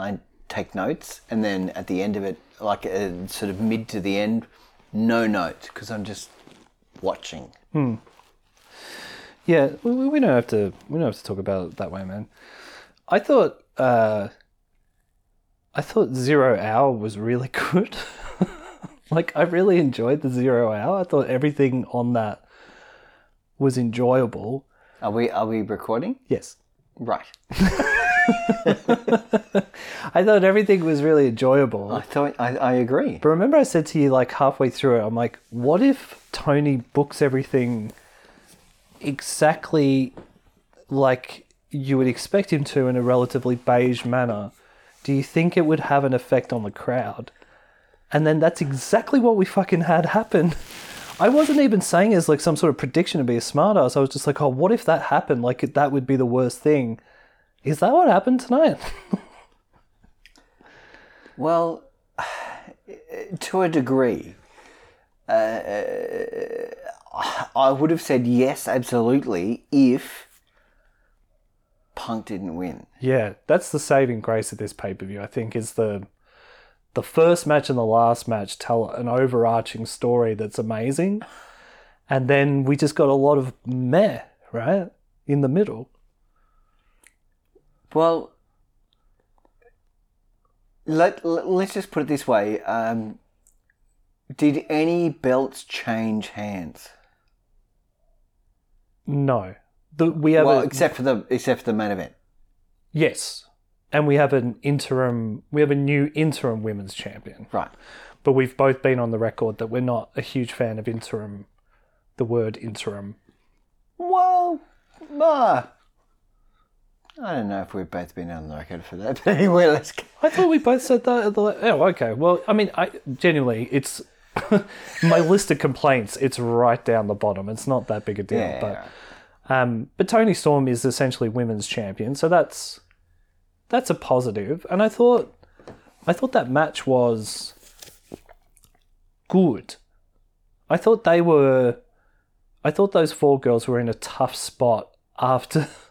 I take notes, and then at the end of it, like uh, sort of mid to the end, no notes because I'm just watching. Yeah, we, we we don't have to. We don't have to talk about it that way, man. I thought. Uh, I thought Zero Hour was really good. like I really enjoyed the Zero Hour. I thought everything on that was enjoyable. Are we are we recording? Yes. Right. I thought everything was really enjoyable. I thought I, I agree. But remember, I said to you like halfway through it, I'm like, what if Tony books everything exactly like you would expect him to in a relatively beige manner? Do you think it would have an effect on the crowd? And then that's exactly what we fucking had happen. I wasn't even saying as like some sort of prediction to be a smartass. I was just like, oh, what if that happened? Like that would be the worst thing. Is that what happened tonight? Well, to a degree, uh, I would have said yes, absolutely, if Punk didn't win. Yeah, that's the saving grace of this pay per view. I think is the the first match and the last match tell an overarching story that's amazing, and then we just got a lot of meh right in the middle. Well, let, let us just put it this way: um, Did any belts change hands? No, the, we have Well, a, except for the except for the main event. yes, and we have an interim. We have a new interim women's champion. Right. but we've both been on the record that we're not a huge fan of interim. The word interim. Well, uh, I don't know if we've both been on the record for that, but anyway, let's go. I thought we both said that. At the, oh, okay. Well, I mean, I genuinely, it's my list of complaints. It's right down the bottom. It's not that big a deal. Yeah, but um, but Toni Storm is essentially women's champion, so that's that's a positive. And I thought I thought that match was good. I thought they were. I thought those four girls were in a tough spot after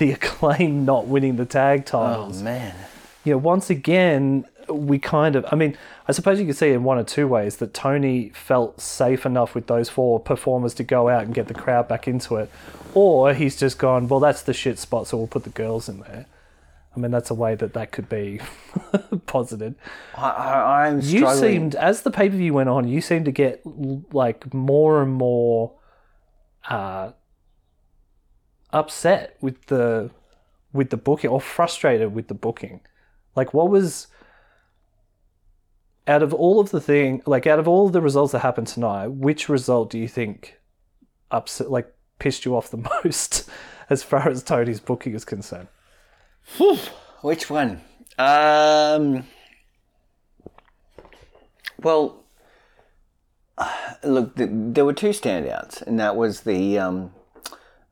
the acclaim not winning the tag titles. Oh man. you know, once again, we kind of, I mean, I suppose you could see it in one or two ways that Tony felt safe enough with those four performers to go out and get the crowd back into it. Or he's just gone, well, that's the shit spot, so we'll put the girls in there. I mean, that's a way that that could be posited. I, I, I'm You struggling. seemed, as the pay per view went on, you seemed to get like more and more uh, upset with the with the booking or frustrated with the booking. Like, what was out of all of the thing, like out of all the results that happened tonight, which result do you think upset, like pissed you off the most, as far as Tony's booking is concerned? Which one? Um. Well, look, th there were two standouts, and that was the um,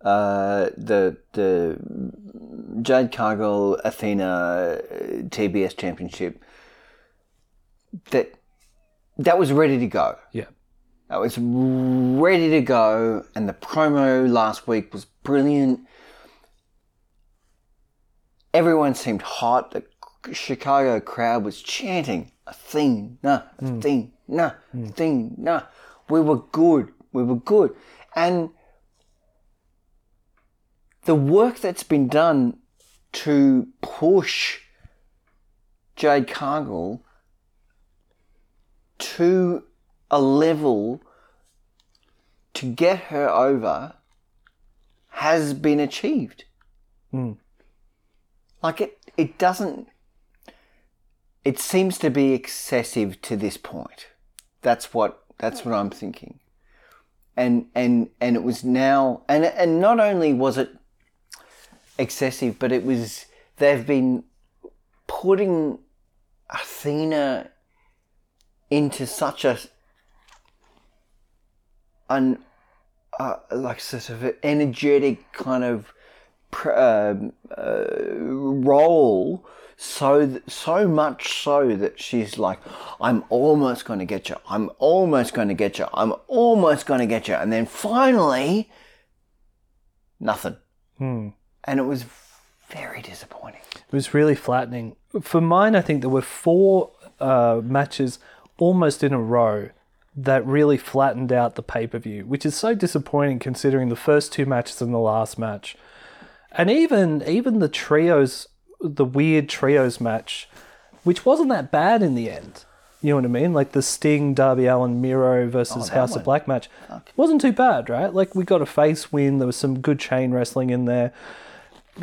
uh, the the Jade Cargill Athena uh, TBS Championship. That that was ready to go. Yeah, That was ready to go, and the promo last week was brilliant. Everyone seemed hot. The Chicago crowd was chanting Athena, Athena, Athena. We were good. We were good. And the work that's been done to push Jade Cargill to a level to get her over has been achieved. Hmm. Like it, it doesn't. It seems to be excessive to this point. That's what that's what I'm thinking. And and and it was now and and not only was it excessive, but it was they've been putting Athena into such a an uh, like sort of energetic kind of um, uh, role so th- so much so that she's like I'm almost going to get you. I'm almost going to get you. I'm almost going to get you. And then finally nothing and it was very disappointing It was really flattening. For mine, I think there were four uh, matches almost in a row that really flattened out the pay per view, which is so disappointing considering the first two matches and the last match, and even even the trios, the weird trios match, which wasn't that bad in the end. You know what I mean? Like the Sting, Darby Allin, Miro versus House of Black match wasn't too bad, right? Like we got a face win. There was some good chain wrestling in there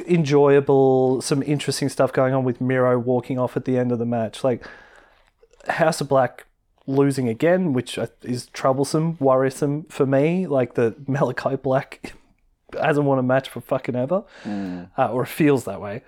enjoyable, some interesting stuff going on with Miro walking off at the end of the match. Like House of Black losing again, which is troublesome, worrisome for me. Like the Malachi Black hasn't won a match for fucking ever, uh, or it feels that way.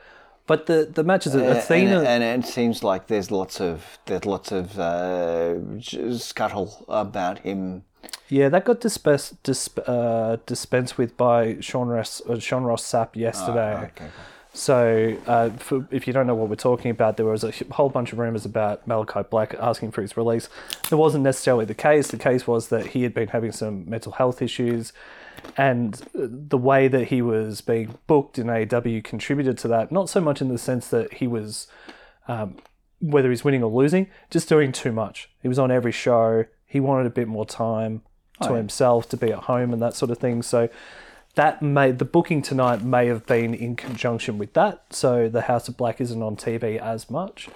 But the the matches at Athena. and, and it seems like there's lots of there's lots of uh, scuttle about him Yeah, that got dispense, disp, uh, dispensed with by Sean Ross, uh, Sean Ross Sapp yesterday. okay. So, uh, for, if you don't know what we're talking about, there was a whole bunch of rumors about Malachi Black asking for his release. It wasn't necessarily the case. The case was that he had been having some mental health issues, and the way that he was being booked in AEW contributed to that. Not so much in the sense that he was um, whether he's winning or losing, just doing too much. He was on every show. He wanted a bit more time to himself to be at home and that sort of thing. So that may the booking tonight may have been in conjunction with that. So the House of Black isn't on TV as much,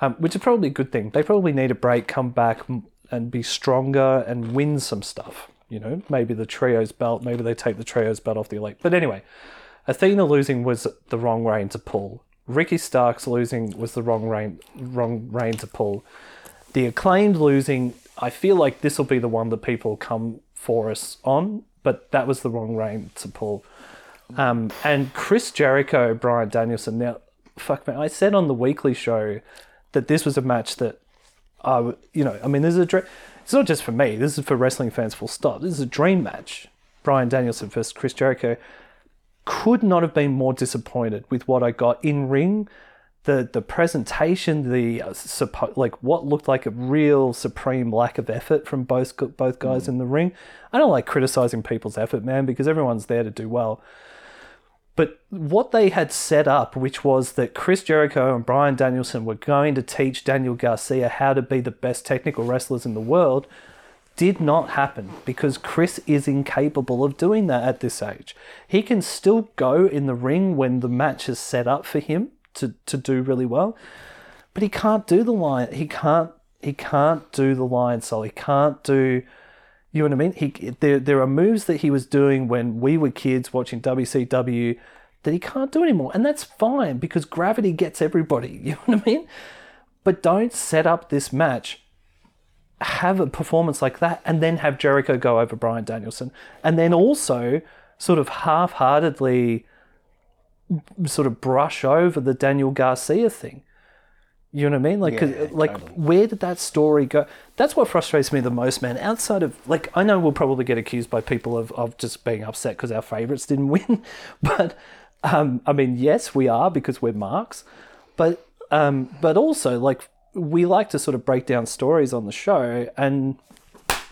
um, which is probably a good thing. They probably need a break, come back and be stronger and win some stuff. You know, maybe the trios belt, maybe they take the trios belt off the elite. But anyway, Athena losing was the wrong rein to pull. Ricky Starks losing was the wrong rein, wrong rein to pull. The acclaimed losing, I feel like this will be the one that people come for us on, but that was the wrong rein to pull. Um, and Chris Jericho, Bryan Danielson. Now, fuck man, I said on the weekly show that this was a match that I, you know, I mean, this is a dream. It's not just for me. This is for wrestling fans. Full stop. This is a dream match. Bryan Danielson versus Chris Jericho. Could not have been more disappointed with what I got in ring. The the presentation, the uh, like what looked like a real supreme lack of effort from both both guys in the ring. I don't like criticizing people's effort, man, because everyone's there to do well. But what they had set up, which was that Chris Jericho and Bryan Danielson were going to teach Daniel Garcia how to be the best technical wrestlers in the world, did not happen because Chris is incapable of doing that at this age. He can still go in the ring when the match is set up for him to, to do really well, but he can't do the line. He can't he can't do the line so he can't do you know what I mean? He there there are moves that he was doing when we were kids watching WCW that he can't do anymore, and that's fine because gravity gets everybody. You know what I mean? But don't set up this match, have a performance like that, and then have Jericho go over Bryan Danielson, and then also sort of half-heartedly sort of brush over the Daniel Garcia thing. You know what I mean? Like, Yeah, like, totally. where did that story go? That's what frustrates me the most, man. Outside of like, I know we'll probably get accused by people of, of just being upset because our favorites didn't win, but um, I mean, yes, we are because we're marks, but um, but also like we like to sort of break down stories on the show, and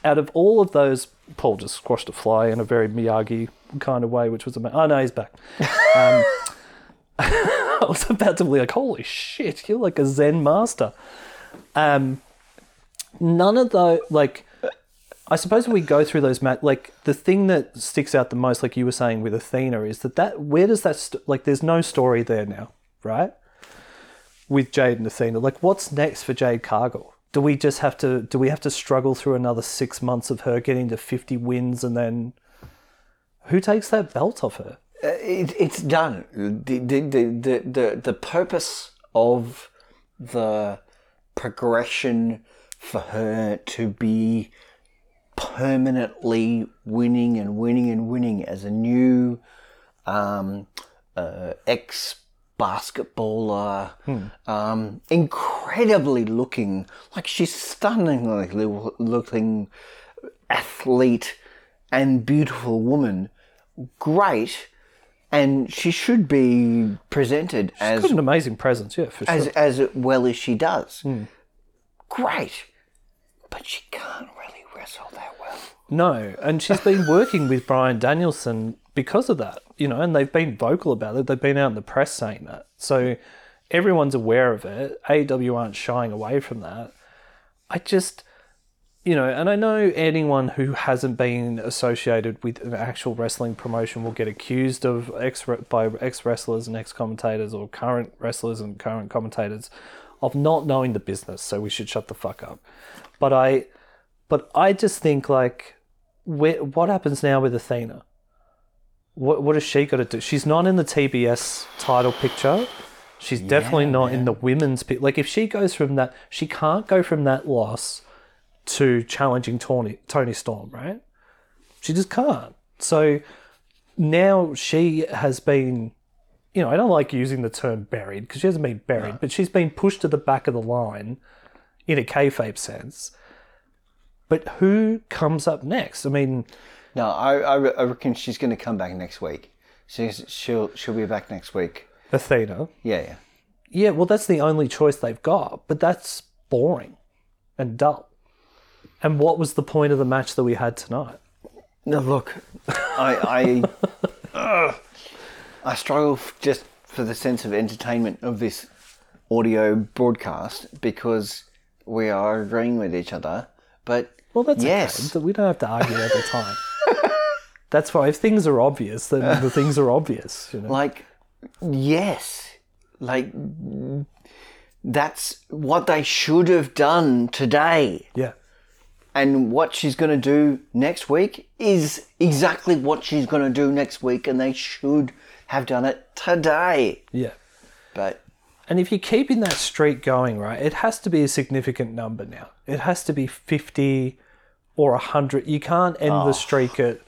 out of all of those, Paul just squashed a fly in a very Miyagi kind of way, which was amazing. Oh no, he's back. Um, I was about to be like, holy shit, you're like a Zen master. Um, none of those, like, I suppose we go through those, mat- like, the thing that sticks out the most, like you were saying with Athena, is that that, where does that, st- like, there's no story there now, right? With Jade and Athena. Like, what's next for Jade Cargill? Do we just have to, do we have to struggle through another six months of her getting to 50 wins and then who takes that belt off her? Uh, it, it's done. The, the, the, the, the, the purpose of the progression for her to be permanently winning and winning and winning as a new um, uh, ex basketballer, Hmm. um, incredibly looking, like she's stunningly looking athlete and beautiful woman. Great. And she should be presented as Got an amazing presence, yeah, for sure. as as well as she does. Hmm. Great, but she can't really wrestle that well. No, and she's been working with Bryan Danielson because of that, you know, and they've been vocal about it. They've been out in the press saying that. So everyone's aware of it. AEW aren't shying away from that. I just, you know, and I know anyone who hasn't been associated with an actual wrestling promotion will get accused of ex by ex wrestlers and ex commentators or current wrestlers and current commentators of not knowing the business. So we should shut the fuck up. But I, but I just think like, where, what happens now with Athena? What what has she got to do? She's not in the TBS title picture. She's definitely not in the women's. Like if she goes from that, she can't go from that loss to challenging Tony Toni Storm, right? She just can't. So now she has been, you know, I don't like using the term buried because she hasn't been buried, but she's been pushed to the back of the line in a kayfabe sense. But who comes up next? I mean, No, I, I, I reckon she's going to come back next week. She's, she'll she'll be back next week. Athena. Yeah, yeah. Yeah, well, that's the only choice they've got, but that's boring and dull. And what was the point of the match that we had tonight? No, look, I I, Ugh. Uh, I struggle f- just for the sense of entertainment of this audio broadcast because we are agreeing with each other. But Well, that's yes, okay. We don't have to argue every time. that's why if things are obvious, then the things are obvious. You know? like yes, like that's what they should have done today. Yeah. And what she's going to do next week is exactly what she's going to do next week, and they should have done it today. Yeah. But And if you're keeping that streak going, right, it has to be a significant number now. It has to be 50 or 100. You can't end Oh. the streak at,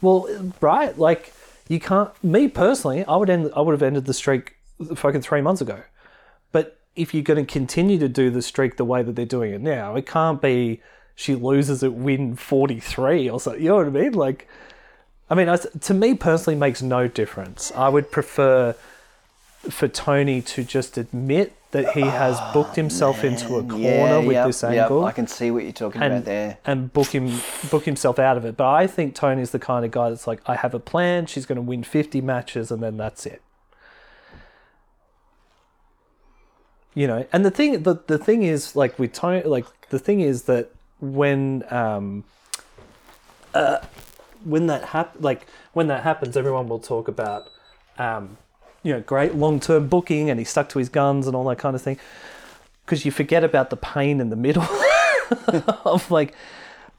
well, right, like, you can't, me personally, I would end, I would have ended the streak fucking three months ago. But if you're going to continue to do the streak the way that they're doing it now, it can't be she loses at win 43 or something. You know what I mean? Like, I mean, to me personally, makes no difference. I would prefer for Tony to just admit that he has ah, booked himself into a corner yeah, with yep, this yep, angle I can see what you're talking about there. and book him book himself out of it. But I think Tony's the kind of guy that's like, I have a plan. She's going to win 50 matches, and then that's it. You know, and the thing the the thing is like with Tony, like the thing is that when um uh when that hap- like when that happens, everyone will talk about um you know great long term booking, and he stuck to his guns and all that kind of thing. Because you forget about the pain in the middle of like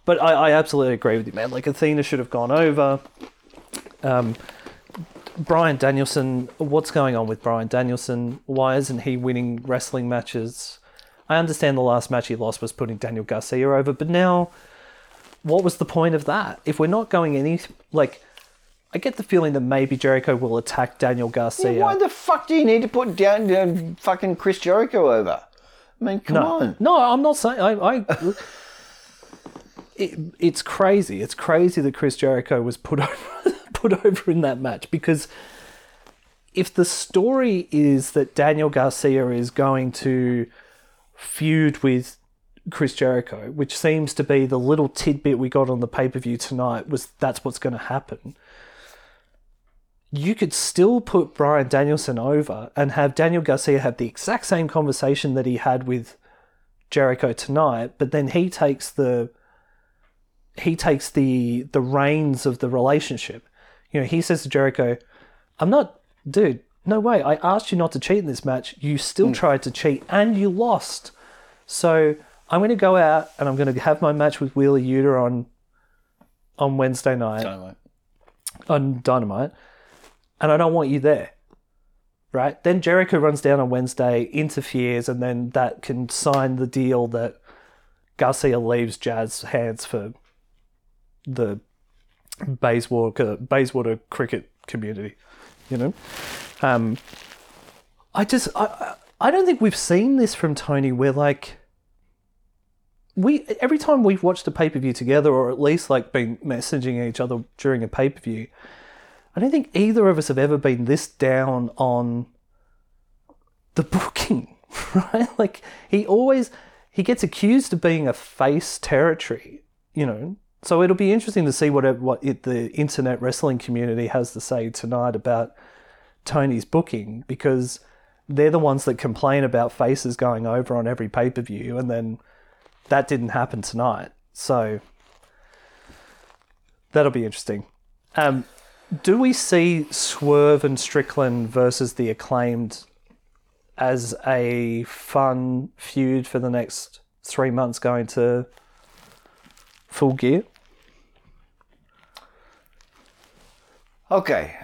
but I, I absolutely agree with you, man. Like Athena should have gone over. Um, Bryan Danielson, what's going on with Bryan Danielson? Why isn't he winning wrestling matches? I understand the last match he lost was putting Daniel Garcia over, but now, what was the point of that? If we're not going any like, I get the feeling that maybe Jericho will attack Daniel Garcia. Why the fuck do you need to put down, down uh, fucking Chris Jericho over? I mean, come no, on. no, I'm not saying I. I it, it's crazy. It's crazy that Chris Jericho was put over, put over in that match because if the story is that Daniel Garcia is going to feud with Chris Jericho, which seems to be the little tidbit we got on the pay per view tonight, was that's what's going to happen. You could still put Bryan Danielson over and have Daniel Garcia have the exact same conversation that he had with Jericho tonight, but then he takes the he takes the the reins of the relationship. You know, he says to Jericho, "I'm not, dude. No way. I asked you not to cheat in this match. You still mm. tried to cheat and you lost. So I'm going to go out and I'm going to have my match with Wheeler Yuta on on Wednesday night Dynamite. on Dynamite, and I don't want you there. Right? Then Jericho runs down on Wednesday, interferes, and then that can sign the deal that Garcia leaves Jazz hands for the Bayswater Bayswater cricket community. You know, um, I just I I don't think we've seen this from Tony where like we every time we've watched a pay per view together or at least like been messaging each other during a pay per view, I don't think either of us have ever been this down on the booking, right? Like he always he gets accused of being a face territory, you know. So it'll be interesting to see what what it, the internet wrestling community has to say tonight about Tony's booking because they're the ones that complain about faces going over on every pay per view, and then that didn't happen tonight. So that'll be interesting. Um, do we see Swerve and Strickland versus the acclaimed as a fun feud for the next three months going to full gear? Okay,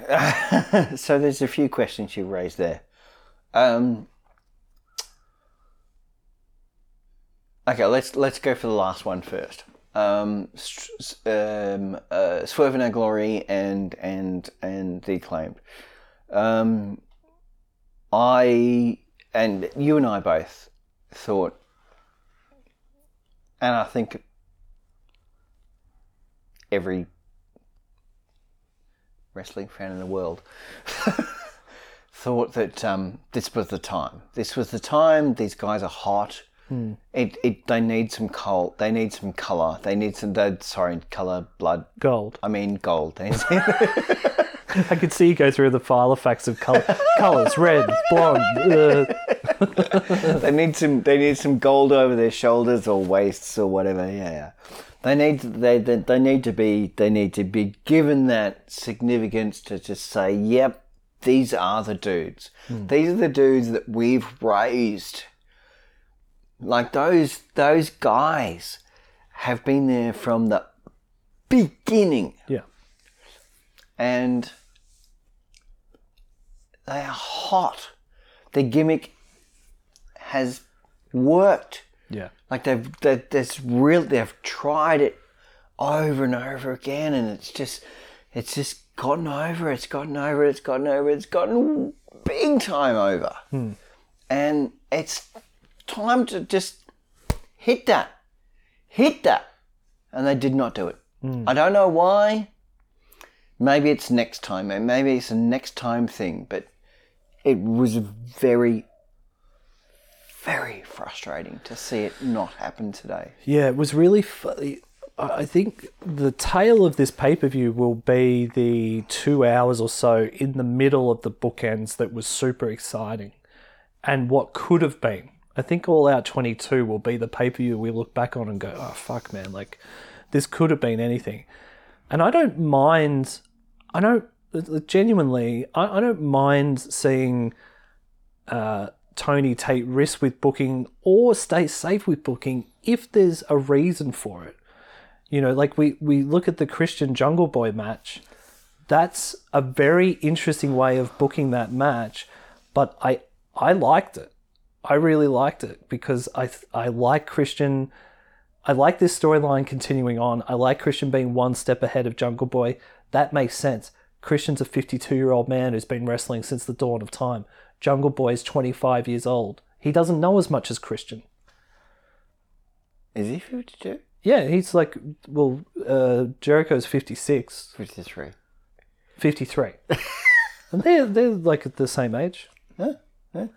so there's a few questions you raised there. Um, okay, let's let's go for the last one first. Um, um, uh, Swerve in Our Glory and and and the acclaimed. Um, I and you and I both thought, and I think every wrestling fan in the world thought that um, this was the time. This was the time. These guys are hot. It, it they need some col. They need some color. They need some. they- Sorry, color, blood. Gold. I mean gold. I could see you go through the file of facts of color, colors, red, blonde. Uh, they need some. They need some gold over their shoulders or waists or whatever. Yeah, yeah. They need. They, they they need to be. They need to be given that significance to just say, "Yep, these are the dudes. Hmm. These are the dudes that we've raised." Like those those guys have been there from the beginning yeah. and they are hot. Their gimmick has worked. Yeah. Like they've they, that's real. They've tried it over and over again, and it's just it's just gotten over. It's gotten over. It's gotten over. It's gotten big time over, hmm. and it's time to just hit that, hit that, and they did not do it. Hmm. I don't know why. Maybe it's next time, and maybe it's a next time thing, but it was very, very frustrating to see it not happen today. Yeah, it was really. I think the tail of this pay per view will be the two hours or so in the middle of the bookends that was super exciting, and what could have been. I think All Out 22 will be the pay per view we look back on and go, oh, fuck, man, like, this could have been anything. And I don't mind, I don't, genuinely, I, I don't mind seeing uh, Tony take risks with booking or stay safe with booking if there's a reason for it. You know, like we, we look at the Christian Jungle Boy match. That's a very interesting way of booking that match, but I I liked it. I really liked it because I I like Christian. I like this storyline continuing on. I like Christian being one step ahead of Jungle Boy. That makes sense. Christian's a 52 year old man who's been wrestling since the dawn of time. Jungle Boy is 25 years old. He doesn't know as much as Christian. Is he 52? Yeah, he's like, well, uh, Jericho's 56, 53. 53. and they're, they're like at the same age. Yeah, yeah.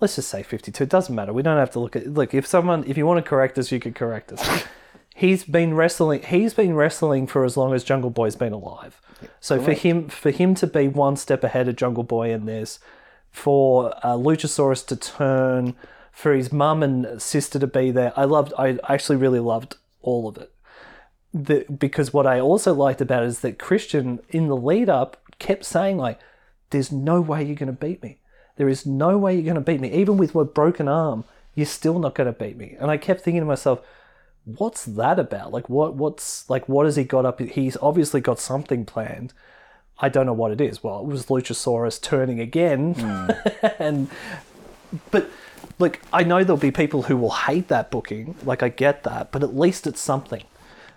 Let's just say 52. It doesn't matter. We don't have to look at Look, if someone, if you want to correct us, you could correct us. he's been wrestling, he's been wrestling for as long as Jungle Boy's been alive. so for him, for him to be one step ahead of Jungle Boy in this, for uh, Luchasaurus to turn, for his mum and sister to be there, I loved, I actually really loved all of it. the, because what I also liked about it is that Christian in the lead up kept saying like, "There's no way you're going to beat me. There is no way you're going to beat me. Even with a broken arm, you're still not going to beat me." And I kept thinking to myself, "What's that about? Like, what? What's like? What has he got up? He's obviously got something planned." I don't know what it is. Well, it was Luchasaurus turning again, hmm. and but like I know there'll be people who will hate that booking. Like I get that, but at least it's something.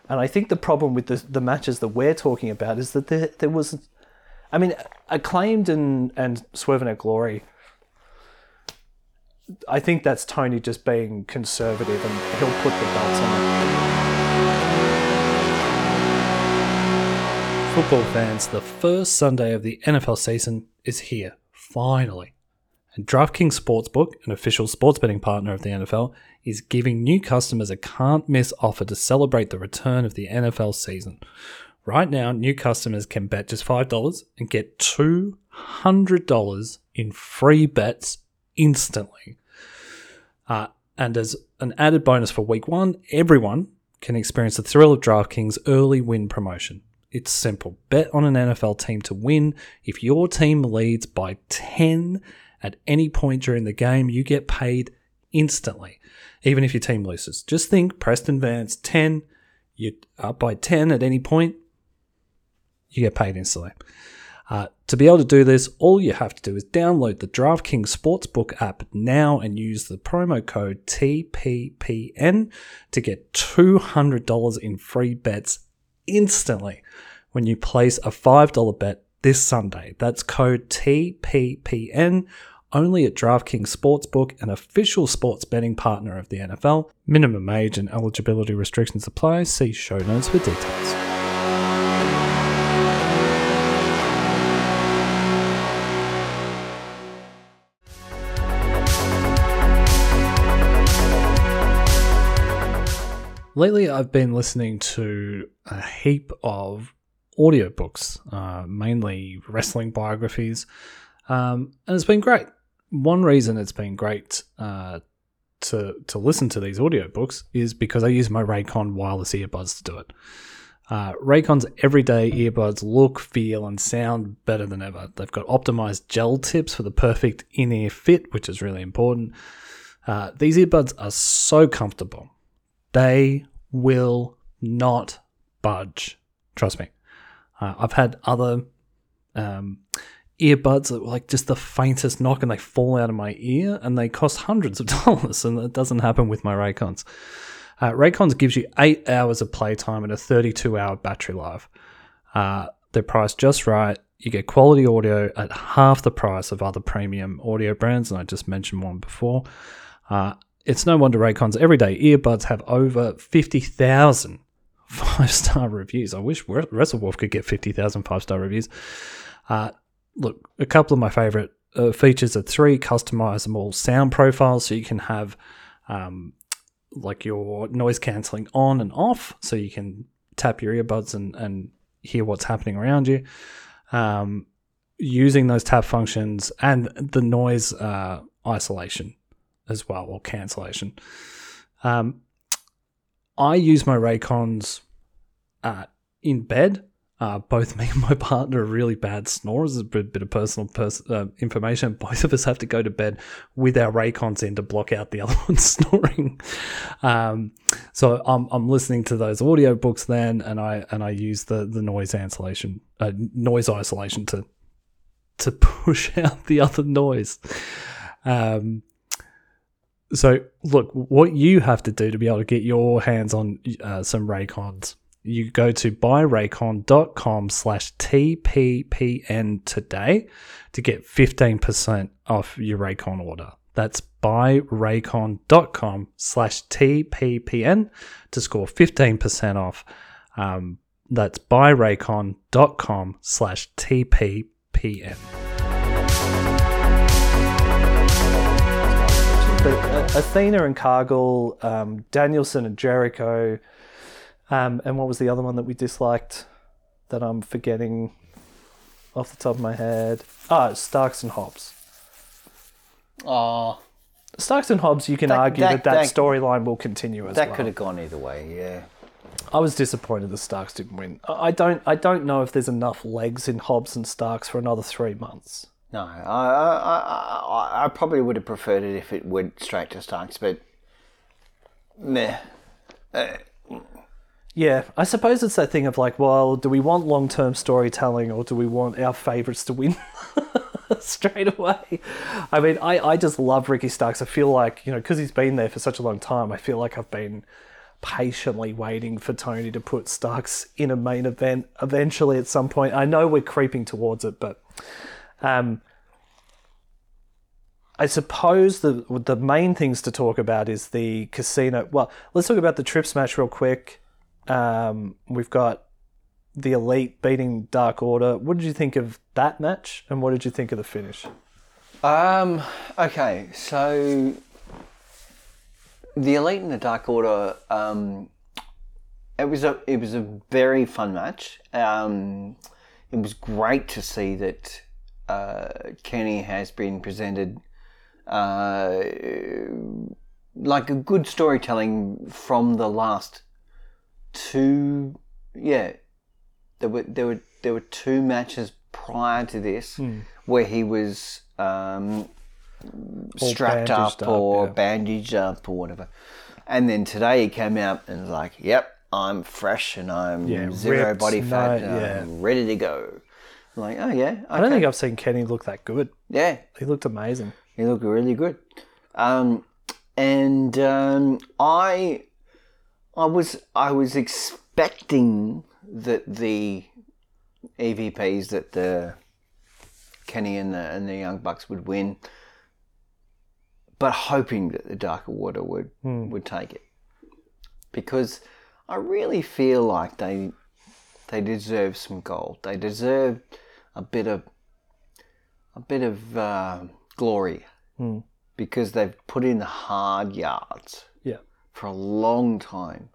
And I think the problem with the the matches that we're talking about is that there there was, I mean, acclaimed and and Swerve and Glory. I think that's Tony just being conservative and he'll put the belts on. Football fans, the first Sunday of the NFL season is here, finally. And DraftKings Sportsbook, an official sports betting partner of the NFL, is giving new customers a can't miss offer to celebrate the return of the NFL season. Right now, new customers can bet just $5 and get $200 in free bets instantly. Uh, and as an added bonus for week one, everyone can experience the thrill of DraftKings early win promotion. It's simple. Bet on an NFL team to win. If your team leads by 10 at any point during the game, you get paid instantly, even if your team loses. Just think Preston Vance 10, you're up by 10 at any point, you get paid instantly. Uh, to be able to do this, all you have to do is download the DraftKings Sportsbook app now and use the promo code TPPN to get $200 in free bets instantly when you place a $5 bet this Sunday. That's code TPPN only at DraftKings Sportsbook, an official sports betting partner of the NFL. Minimum age and eligibility restrictions apply. See show notes for details. Lately, I've been listening to a heap of audiobooks, uh, mainly wrestling biographies, um, and it's been great. One reason it's been great uh, to to listen to these audiobooks is because I use my Raycon wireless earbuds to do it. Uh, Raycon's everyday earbuds look, feel, and sound better than ever. They've got optimized gel tips for the perfect in ear fit, which is really important. Uh, these earbuds are so comfortable. They will not budge. Trust me. Uh, I've had other um, earbuds that were like just the faintest knock and they fall out of my ear and they cost hundreds of dollars, and that doesn't happen with my Raycons. Uh, Raycons gives you eight hours of playtime and a 32 hour battery life. Uh, they're priced just right. You get quality audio at half the price of other premium audio brands, and I just mentioned one before. Uh, it's no wonder Raycon's everyday earbuds have over 50,000 five star reviews. I wish WrestleWolf could get 50,000 five star reviews. Uh, look, a couple of my favorite uh, features are three customizable sound profiles, so you can have um, like your noise cancelling on and off, so you can tap your earbuds and, and hear what's happening around you. Um, using those tap functions and the noise uh, isolation as well, or cancellation. Um, I use my Raycons uh, in bed. Uh, both me and my partner are really bad snorers. A bit, of personal pers- uh, information. Both of us have to go to bed with our Raycons in to block out the other one snoring. Um, so I'm, I'm listening to those audiobooks then, and I and I use the the noise isolation, uh, noise isolation to to push out the other noise. Um, so look, what you have to do to be able to get your hands on uh, some Raycons, you go to buyraycon.com slash TPPN today to get 15% off your Raycon order. That's buyraycon.com slash TPPN to score 15% off. Um, that's buyraycon.com slash TPPN. But uh, Athena and Cargill, um, Danielson and Jericho, um, and what was the other one that we disliked that I'm forgetting off the top of my head? Ah, Starks and Hobbs. Oh, Starks and Hobbs, you can That- argue that that- that, that- storyline will continue as that well. That could have gone either way. Yeah. I was disappointed the Starks didn't win. I I don't. I don't know if there's enough legs in Hobbs and Starks for another three months. No, I, I, I, I, probably would have preferred it if it went straight to Starks, but meh. Uh, yeah, I suppose it's that thing of like, well, do we want long term storytelling or do we want our favourites to win straight away? I mean, I, I just love Ricky Starks. I feel like, you know, because he's been there for such a long time, I feel like I've been patiently waiting for Tony to put Starks in a main event eventually at some point. I know we're creeping towards it, but um, I suppose the the main things to talk about is the casino. Well, let's talk about the trios match real quick. Um, we've got the elite beating Dark Order. What did you think of that match, and what did you think of the finish? Um. Okay. So the elite and the Dark Order. Um. It was a it was a very fun match. Um. It was great to see that uh, Kenny has been presented uh, like a good storytelling from the last two. Yeah, there were there were there were two matches prior to this where he was um, strapped up, or yeah. bandaged up or whatever, and then today he came out and was like, "Yep, I'm fresh and I'm Yeah, zero ripped, body fat, no- and yeah. I'm ready to go." I'm like, oh yeah, I don't think I've seen Kenny look that good. yeah, He looked amazing. he looked really good. Um, and um, I, I was I was expecting that the EVPs that the Kenny and the and the Young Bucks would win, but hoping that the Dark Order would would take it because I really feel like they they deserve some gold. They deserve a bit of a bit of uh, glory because they've put in the hard yards Yeah. for a long time,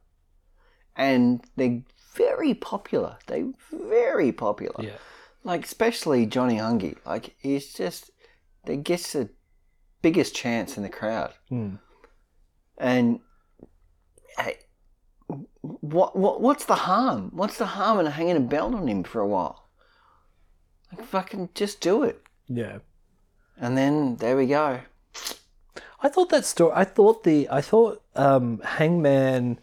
and they're very popular. They're very popular. Yeah. Like especially Johnny Hungy. Like he's just they gets the biggest chance in the crowd. Hmm. And hey, what what what's the harm? What's the harm in hanging a belt on him for a while? Like fucking just do it. Yeah. And then there we go. I thought that story. I thought the. I thought um, Hangman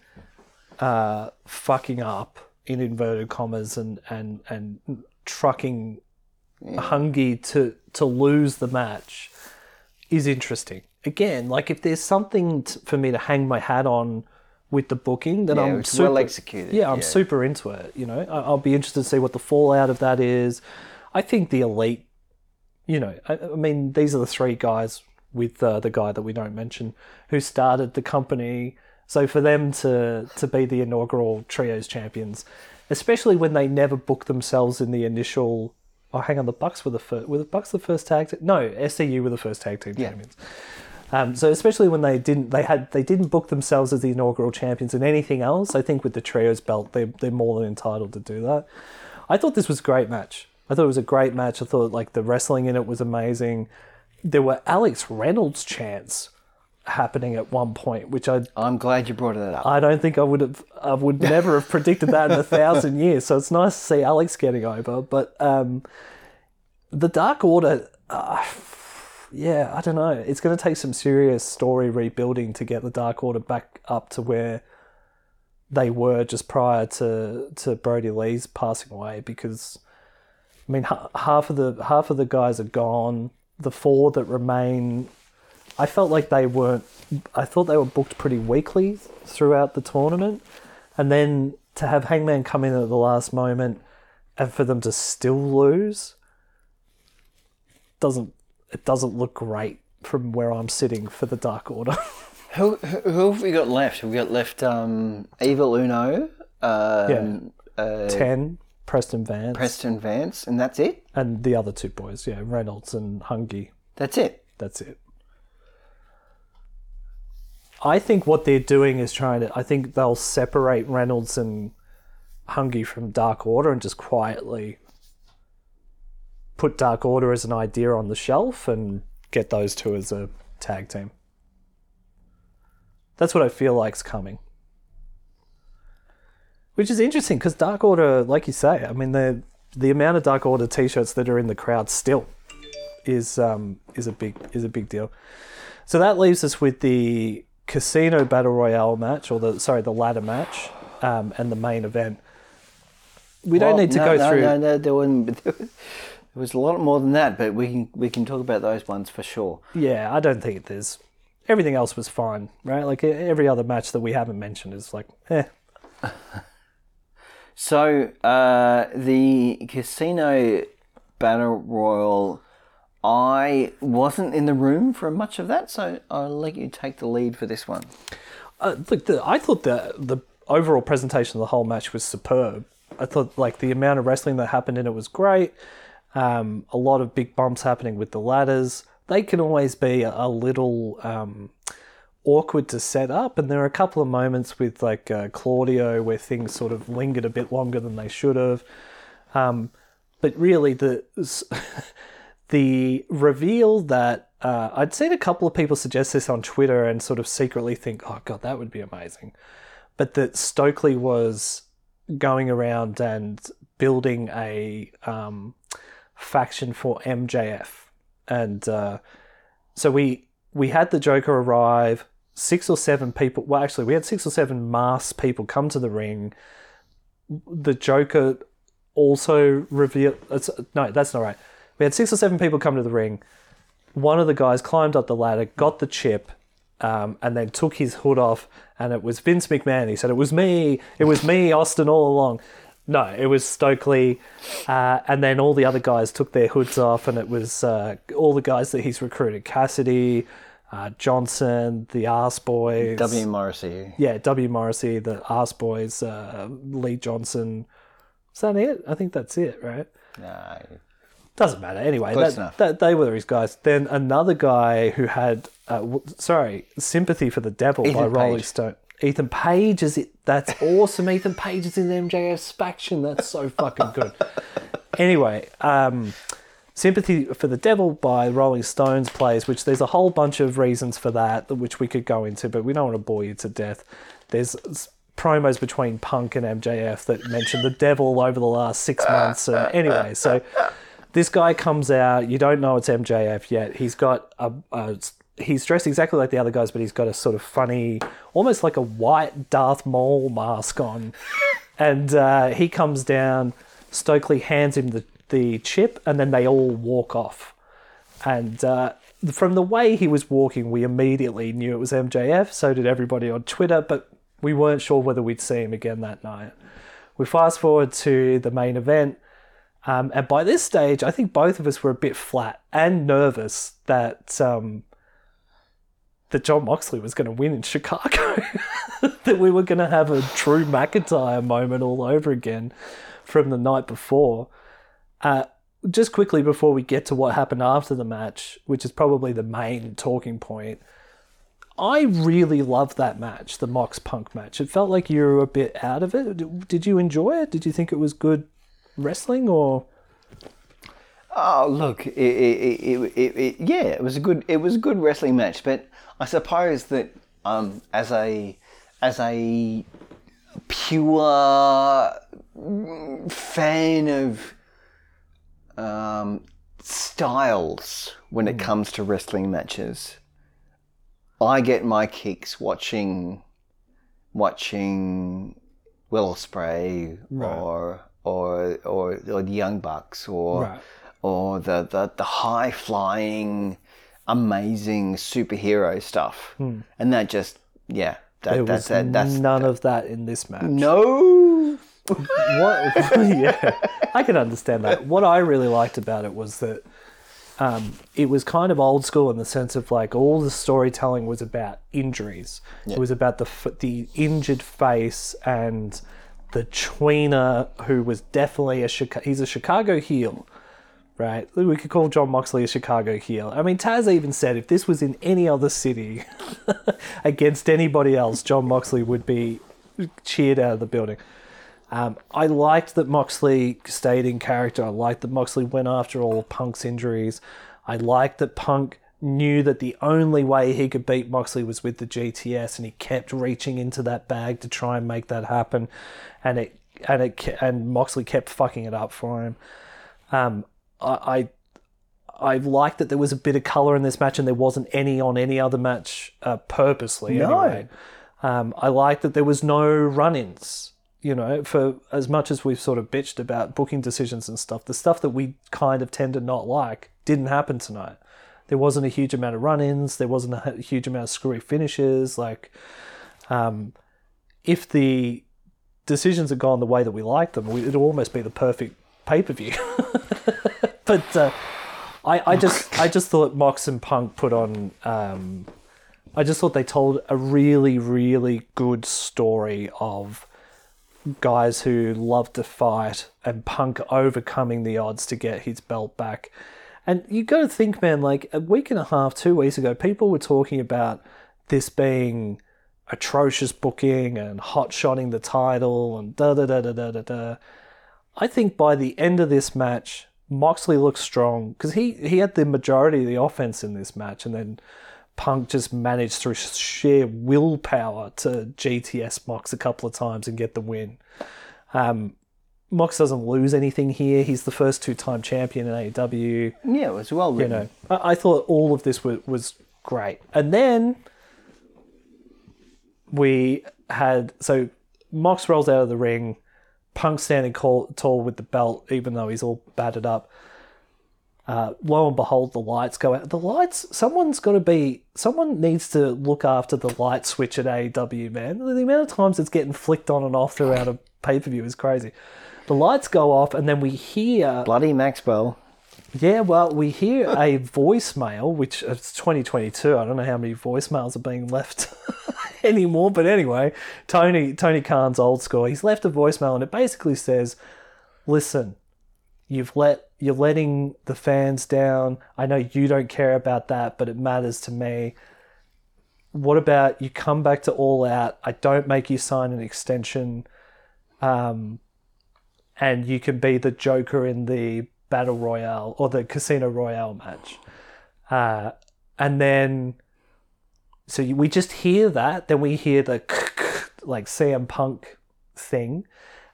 uh, fucking up in inverted commas and and and trucking Hungy to to lose the match is interesting. Again, like if there's something t- for me to hang my hat on with the booking, then Yeah, I'm super, well executed, Yeah, I'm yeah. super into it. You know, I- I'll be interested to see what the fallout of that is. I think the elite you know, I, I mean, these are the three guys with uh, the guy that we don't mention who started the company. So for them to to be the inaugural trios champions, especially when they never booked themselves in the initial. Oh, hang on, the Bucks were the first. Were the Bucks the first tag? Te- no, SCU were the first tag team champions. Um, so especially when they didn't, they had they didn't book themselves as the inaugural champions in anything else. I think with the trios belt, they they're more than entitled to do that. I thought this was a great match. I thought it was a great match. I thought like the wrestling in it was amazing. There were Alex Reynolds chants happening at one point, which I I'm glad you brought that up. I don't think I would have I would never have predicted that in a thousand years. So it's nice to see Alex getting over. But um, the Dark Order, uh, yeah, I don't know. It's going to take some serious story rebuilding to get the Dark Order back up to where they were just prior to to Brodie Lee's passing away. Because I mean, ha- half of the half of the guys are gone. The four that remain I felt like they weren't. I thought they were booked pretty weakly throughout the tournament, and then to have Hangman come in at the last moment and for them to still lose doesn't. It doesn't look great from where I'm sitting for the Dark Order. Who, who who have we got left? We've got left um, Evil Uno, um, uh, Ten, Preston Vance, Preston Vance, and that's it. and the other two boys, yeah, Reynolds and Hungy. That's it. That's it. I think what they're doing is trying to. I think they'll separate Reynolds and Hungy from Dark Order and just quietly put Dark Order as an idea on the shelf and get those two as a tag team. That's what I feel like's coming. Which is interesting because Dark Order, like you say, I mean the the amount of Dark Order t-shirts that are in the crowd still is um, is a big is a big deal. So that leaves us with the Casino Battle Royale match, or the sorry, the ladder match, um, and the main event. We don't need to no, go no, through. No, no, there wasn't. There was a lot more than that, but we can we can talk about those ones for sure. Yeah, I don't think there's. Everything else was fine, right? Like every other match that we haven't mentioned is like, eh. So uh, the casino battle royal, I wasn't in the room for much of that, so I'll let you take the lead for this one. Uh, look, the, I thought the the overall presentation of the whole match was superb. I thought like the amount of wrestling that happened in it was great. Um, a lot of big bumps happening with the ladders. They can always be a, little um, awkward to set up, and there are a couple of moments with like uh, Claudio where things sort of lingered a bit longer than they should have. Um, but really, the the reveal that uh, I'd seen a couple of people suggest this on Twitter and sort of secretly think, "Oh God, that would be amazing," but that Stokely was going around and building a um, faction for MJF, and uh, so we we had the Joker arrive. Six or seven people. Well, actually, we had six or seven masked people come to the ring. The Joker also revealed. No, that's not right. We had six or seven people come to the ring. One of the guys climbed up the ladder, got the chip, um, and then took his hood off, and it was Vince McMahon. He said, "It was me. It was me, Austin, all along." No, it was Stokely, uh, and then all the other guys took their hoods off, and it was uh, all the guys that he's recruited: Cassidy, uh, Johnson, the Arse Boys, W. Morrissey. yeah, W. Morrissey, the Arse Boys, uh, Lee Johnson. Is that it? I think that's it, right? No. Doesn't matter. Anyway, that, enough. that, they were his guys. Then another guy who had, uh, w- sorry, Sympathy for the Devil by Ethan Rolling Page. Stone. Ethan Page is it? That's awesome. Ethan Page is in the MJF's faction. That's so fucking good. Anyway, um, Sympathy for the Devil by Rolling Stones plays, which there's a whole bunch of reasons for that, which we could go into, but we don't want to bore you to death. There's promos between Punk and MJF that mention the devil over the last six months. And anyway, so this guy comes out. You don't know it's MJF yet. He's got a, a he's dressed exactly like the other guys, but he's got a sort of funny, almost like a white Darth Maul mask on. and uh, he comes down. Stokely hands him the, the chip, and then they all walk off. And uh, from the way he was walking, we immediately knew it was MJF. So did everybody on Twitter, but we weren't sure whether we'd see him again that night. We fast forward to the main event. Um, and by this stage, I think both of us were a bit flat and nervous that um, that Jon Moxley was going to win in Chicago. that we were going to have a Drew McIntyre moment all over again from the night before. Uh, just quickly before we get to what happened after the match, which is probably the main talking point, I really loved that match, the Mox Punk match. It felt like you were a bit out of it. Did you enjoy it? Did you think it was good wrestling or? Oh, look, it, it, it, it, yeah, it was a good, it was a good wrestling match. But I suppose that um, as a, as a pure fan of um, styles when it comes to wrestling matches, I get my kicks watching, watching Will Ospreay or or or or the Young Bucks or Right. or the, the the high flying, amazing superhero stuff, and that just yeah, that, There that's was that, that's none of that in this match. no. what yeah i can understand that. What i really liked about it was that um, it was kind of old school in the sense of like all the storytelling was about injuries. It was about the the injured face and the tweener who was definitely a Chica- he's a chicago heel right we could call jon moxley a chicago heel i mean taz even said if this was in any other city against anybody else jon moxley would be cheered out of the building um, I liked that Moxley stayed in character. I liked that Moxley went after all Punk's injuries. I liked that Punk knew that the only way he could beat Moxley was with the GTS, and he kept reaching into that bag to try and make that happen. And it and it and Moxley kept fucking it up for him. Um, I. I I liked that there was a bit of color in this match, and there wasn't any on any other match uh, purposely. No. Anyway. Um, I liked that there was no run-ins. You know, for as much as we've sort of bitched about booking decisions and stuff, the stuff that we kind of tend to not like didn't happen tonight. There wasn't a huge amount of run-ins. There wasn't a huge amount of screwy finishes. Like, um, if the decisions had gone the way that we liked them, it'd almost be the perfect pay-per-view. but uh, I, I just I just thought Mox and Punk put on. Um, I just thought they told a really really good story of guys who love to fight and Punk overcoming the odds to get his belt back. And you got to think, man, like a week and a half, two weeks ago, people were talking about this being atrocious booking and hot shotting the title and da da da da da da. I think by the end of this match, Moxley looks strong because he, he had the majority of the offense in this match, and then Punk just managed through sheer willpower to GTS Mox a couple of times and get the win. Um, Mox doesn't lose anything here. He's the first two time champion in AEW. Yeah, it was well You know, I, I thought all of this was, was great. And then we had so Mox rolls out of the ring, Punk standing tall with the belt, even though he's all battered up. Uh, lo and behold, the lights go out. The lights, someone's got to be, someone needs to look after the light switch at AEW, man. The amount of times it's getting flicked on and off throughout a pay per view is crazy. The lights go off, and then we hear Bloody Maxwell. Yeah, well, we hear a voicemail, which it's 2022. I don't know how many voicemails are being left anymore, but anyway, Tony Tony Khan's old school. He's left a voicemail, and it basically says, "Listen, you've let you're letting the fans down. I know you don't care about that, but it matters to me. What about you come back to All Out? I don't make you sign an extension." Um, and you can be the Joker in the Battle Royale or the Casino Royale match. Uh, and then, so we just hear that, then we hear the like CM Punk thing,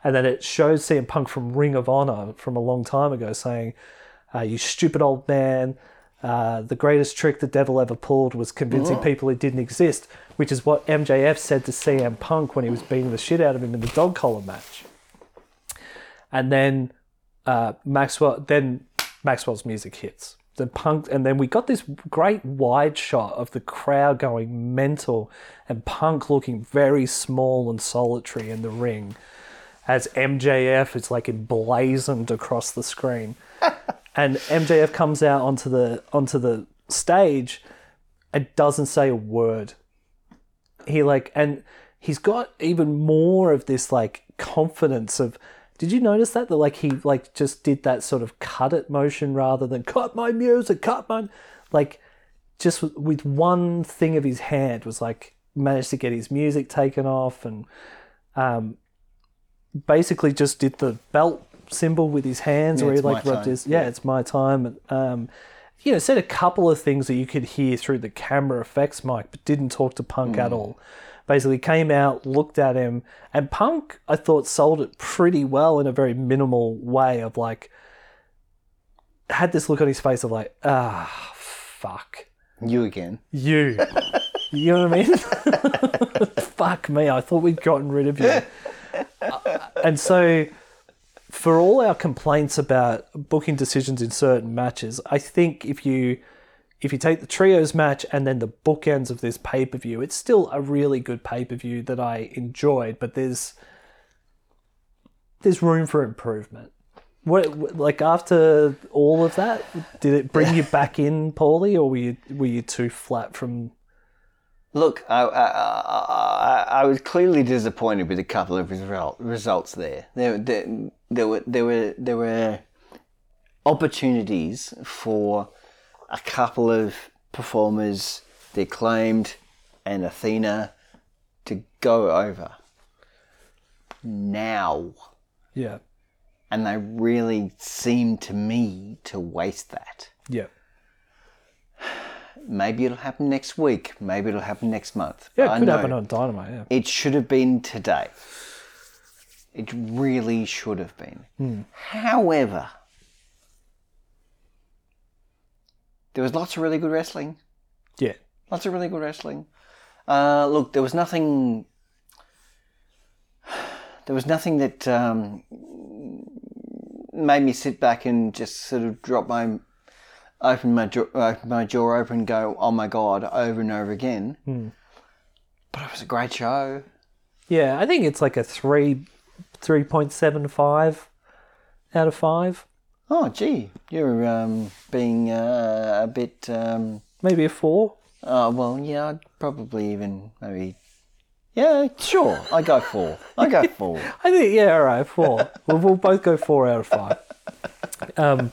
and then it shows CM Punk from Ring of Honor from a long time ago saying, uh, You stupid old man. Uh, the greatest trick the devil ever pulled was convincing people it didn't exist, which is what MJF said to CM Punk when he was beating the shit out of him in the dog collar match and then uh, Maxwell, then Maxwell's music hits. The punk, and then we got this great wide shot of the crowd going mental, and Punk looking very small and solitary in the ring, as MJF is like emblazoned across the screen, and MJF comes out onto the onto the stage, and doesn't say a word he like and he's got even more of this like confidence of did you notice that? That like he like just did that sort of cut it motion rather than cut my music cut my like just with- one thing of his hand was like managed to get his music taken off and um basically just did the belt symbol with his hands Yeah, where he like rubbed time. his yeah, it's my time. And um you know said a couple of things that you could hear through the camera effects mic but didn't talk to punk at all basically came out looked at him and punk i thought sold it pretty well in a very minimal way of like had this look on his face of like ah fuck You again. you. You know what I mean? Fuck me, I thought we'd gotten rid of you. And so, for all our complaints about booking decisions in certain matches, I think if you if you take the trios match and then the bookends of this pay per view, it's still a really good pay per view that I enjoyed. But there's there's room for improvement. What like after all of that, did it bring you back in, Paulie, or were you were you too flat from? Look, I, I, I, I was clearly disappointed with a couple of result, results there. There, there, there were there were there were opportunities for a couple of performers, the acclaimed and Athena, to go over. Now, Yeah, and they really seem to me to waste that. yeah, Maybe it'll happen next week. Maybe it'll happen next month. yeah. But I It could happen on Dynamite. Yeah, It should have been today. It really should have been. Hmm. However, there was lots of really good wrestling. yeah, Lots of really good wrestling. Uh, look, there was nothing. There was nothing that um, made me sit back and just sort of drop my, open my jaw, open my jaw open, and go, "Oh my god!" over and over again. But it was a great show. yeah. I think it's like a three, three point seven five out of five. Oh, gee, you're um, being uh, a bit. Um, Maybe a four. oh, well, yeah, I'd probably even maybe. Yeah, sure. I go four. I go four. I think yeah, all right, four. we'll, we'll both go four out of five. Um,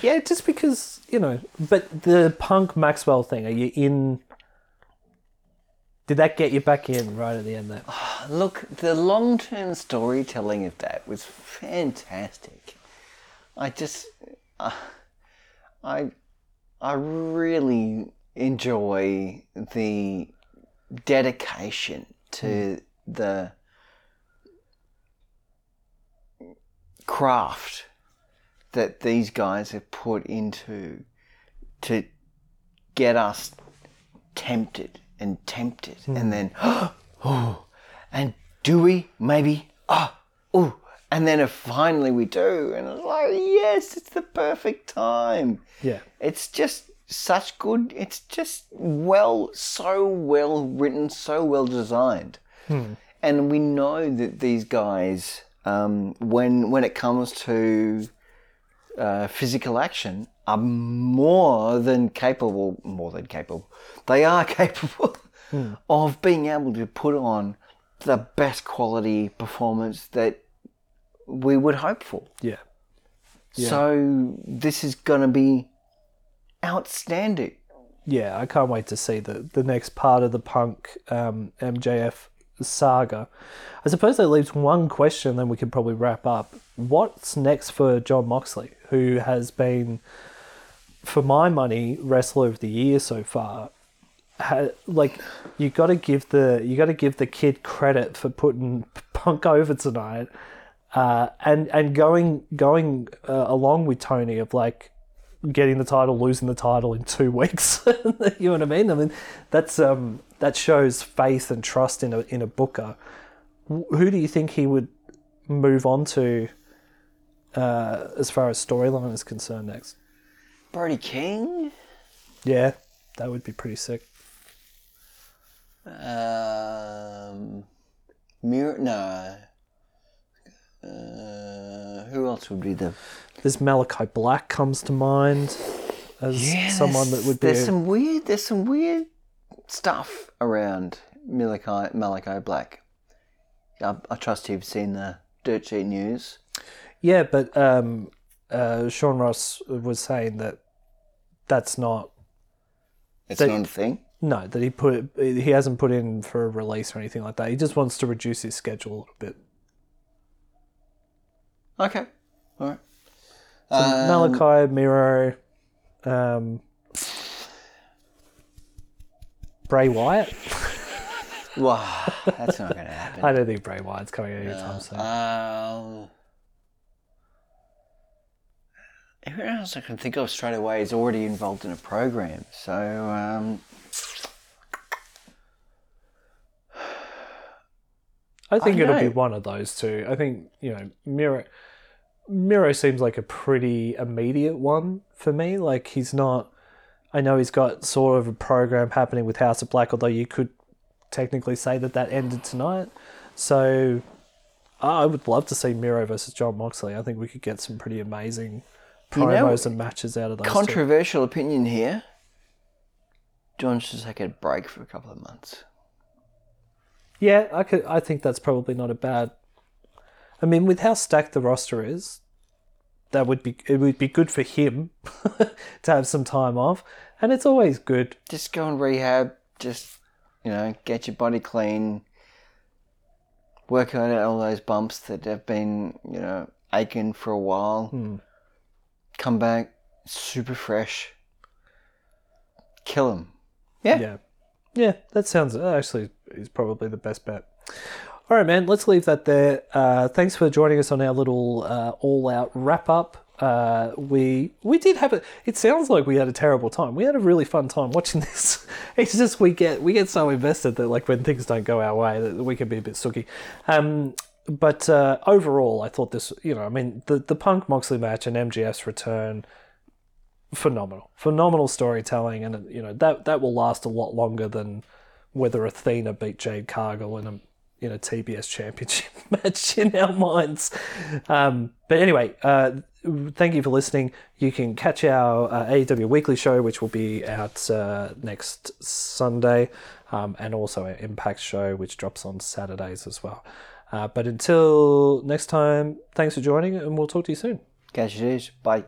yeah, just because you know. But the Punk Maxwell thing, are you in? Did that get you back in right at the end there? Look, the long term storytelling of that was fantastic. I just, uh, I, I really enjoy the dedication to the craft that these guys have put into to get us tempted and tempted and then oh and do we maybe ah oh and then if finally we do and it's like yes it's the perfect time. Yeah. it's just such good it's just well so well written so well designed. And we know that these guys um, when when it comes to uh, physical action are more than capable more than capable. They are capable of being able to put on the best quality performance that we would hope for Yeah. so this is going to be outstanding Yeah, I can't wait to see the, the next part of the Punk um, MJF saga. I suppose that leaves one question, then we can probably wrap up. What's next for Jon Moxley, who has been, for my money, wrestler of the year so far? Ha, like you got to give the you got to give the kid credit for putting Punk over tonight, uh, and and going going uh, along with Tony of like getting the title, losing the title in two weeks. you know what I mean? I mean, that's um, that shows faith and trust in a in a booker. Who do you think he would move on to uh, as far as storyline is concerned next? Brody King Yeah, that would be pretty sick. Um, Mir no. Who else would be the? There's Malachi Black comes to mind as someone that would be. There's some weird. There's some weird stuff around Malachi Malachi Black. I, I trust you've seen the dirt sheet news. Yeah, but um, uh, Sean Ross was saying that that's not It's They- not a thing. No, that he put he hasn't put in for a release or anything like that. He just wants to reduce his schedule a little bit. Okay, all right. So Um, Malachi, Miro, um, Bray Wyatt. Wow, that's not going to happen. I don't think Bray Wyatt's coming anytime soon. Um, everyone else I can think of straight away is already involved in a program. So, um, I think I it'll be one of those two. I think you know Miro. Miro seems like a pretty immediate one for me. Like he's not. I know he's got sort of a program happening with House of Black, although you could technically say that that ended tonight. So I would love to see Miro versus Jon Moxley. I think we could get some pretty amazing You know, promos and matches out of those. two. controversial opinion here. Jon should take a break for a couple of months. Yeah, I could. I think that's probably not a bad. I mean, with how stacked the roster is, that would be it would be good for him to have some time off, and it's always good. Just go and rehab. Just you know, get your body clean. Work out all those bumps that have been you know aching for a while. Hmm. Come back super fresh. Kill him. Yeah. Yeah, yeah, that sounds actually is probably the best bet. All right, man. Let's leave that there. Uh, thanks for joining us on our little uh, all-out wrap-up. Uh, we we did have a. It sounds like we had a terrible time. We had a really fun time watching this. It's just we get we get so invested that like when things don't go our way, that we can be a bit sooky. Um, but uh, overall, I thought this. You know, I mean, the the Punk Moxley match and MJF's return phenomenal, phenomenal storytelling, and you know that that will last a lot longer than whether Athena beat Jade Cargill in a in a TBS championship match in our minds. Um, but anyway, uh, thank you for listening. You can catch our uh, AEW Weekly show, which will be out uh, next Sunday, um, and also our Impact show, which drops on Saturdays as well. Uh, but until next time, thanks for joining, and we'll talk to you soon. Catch you. Bye.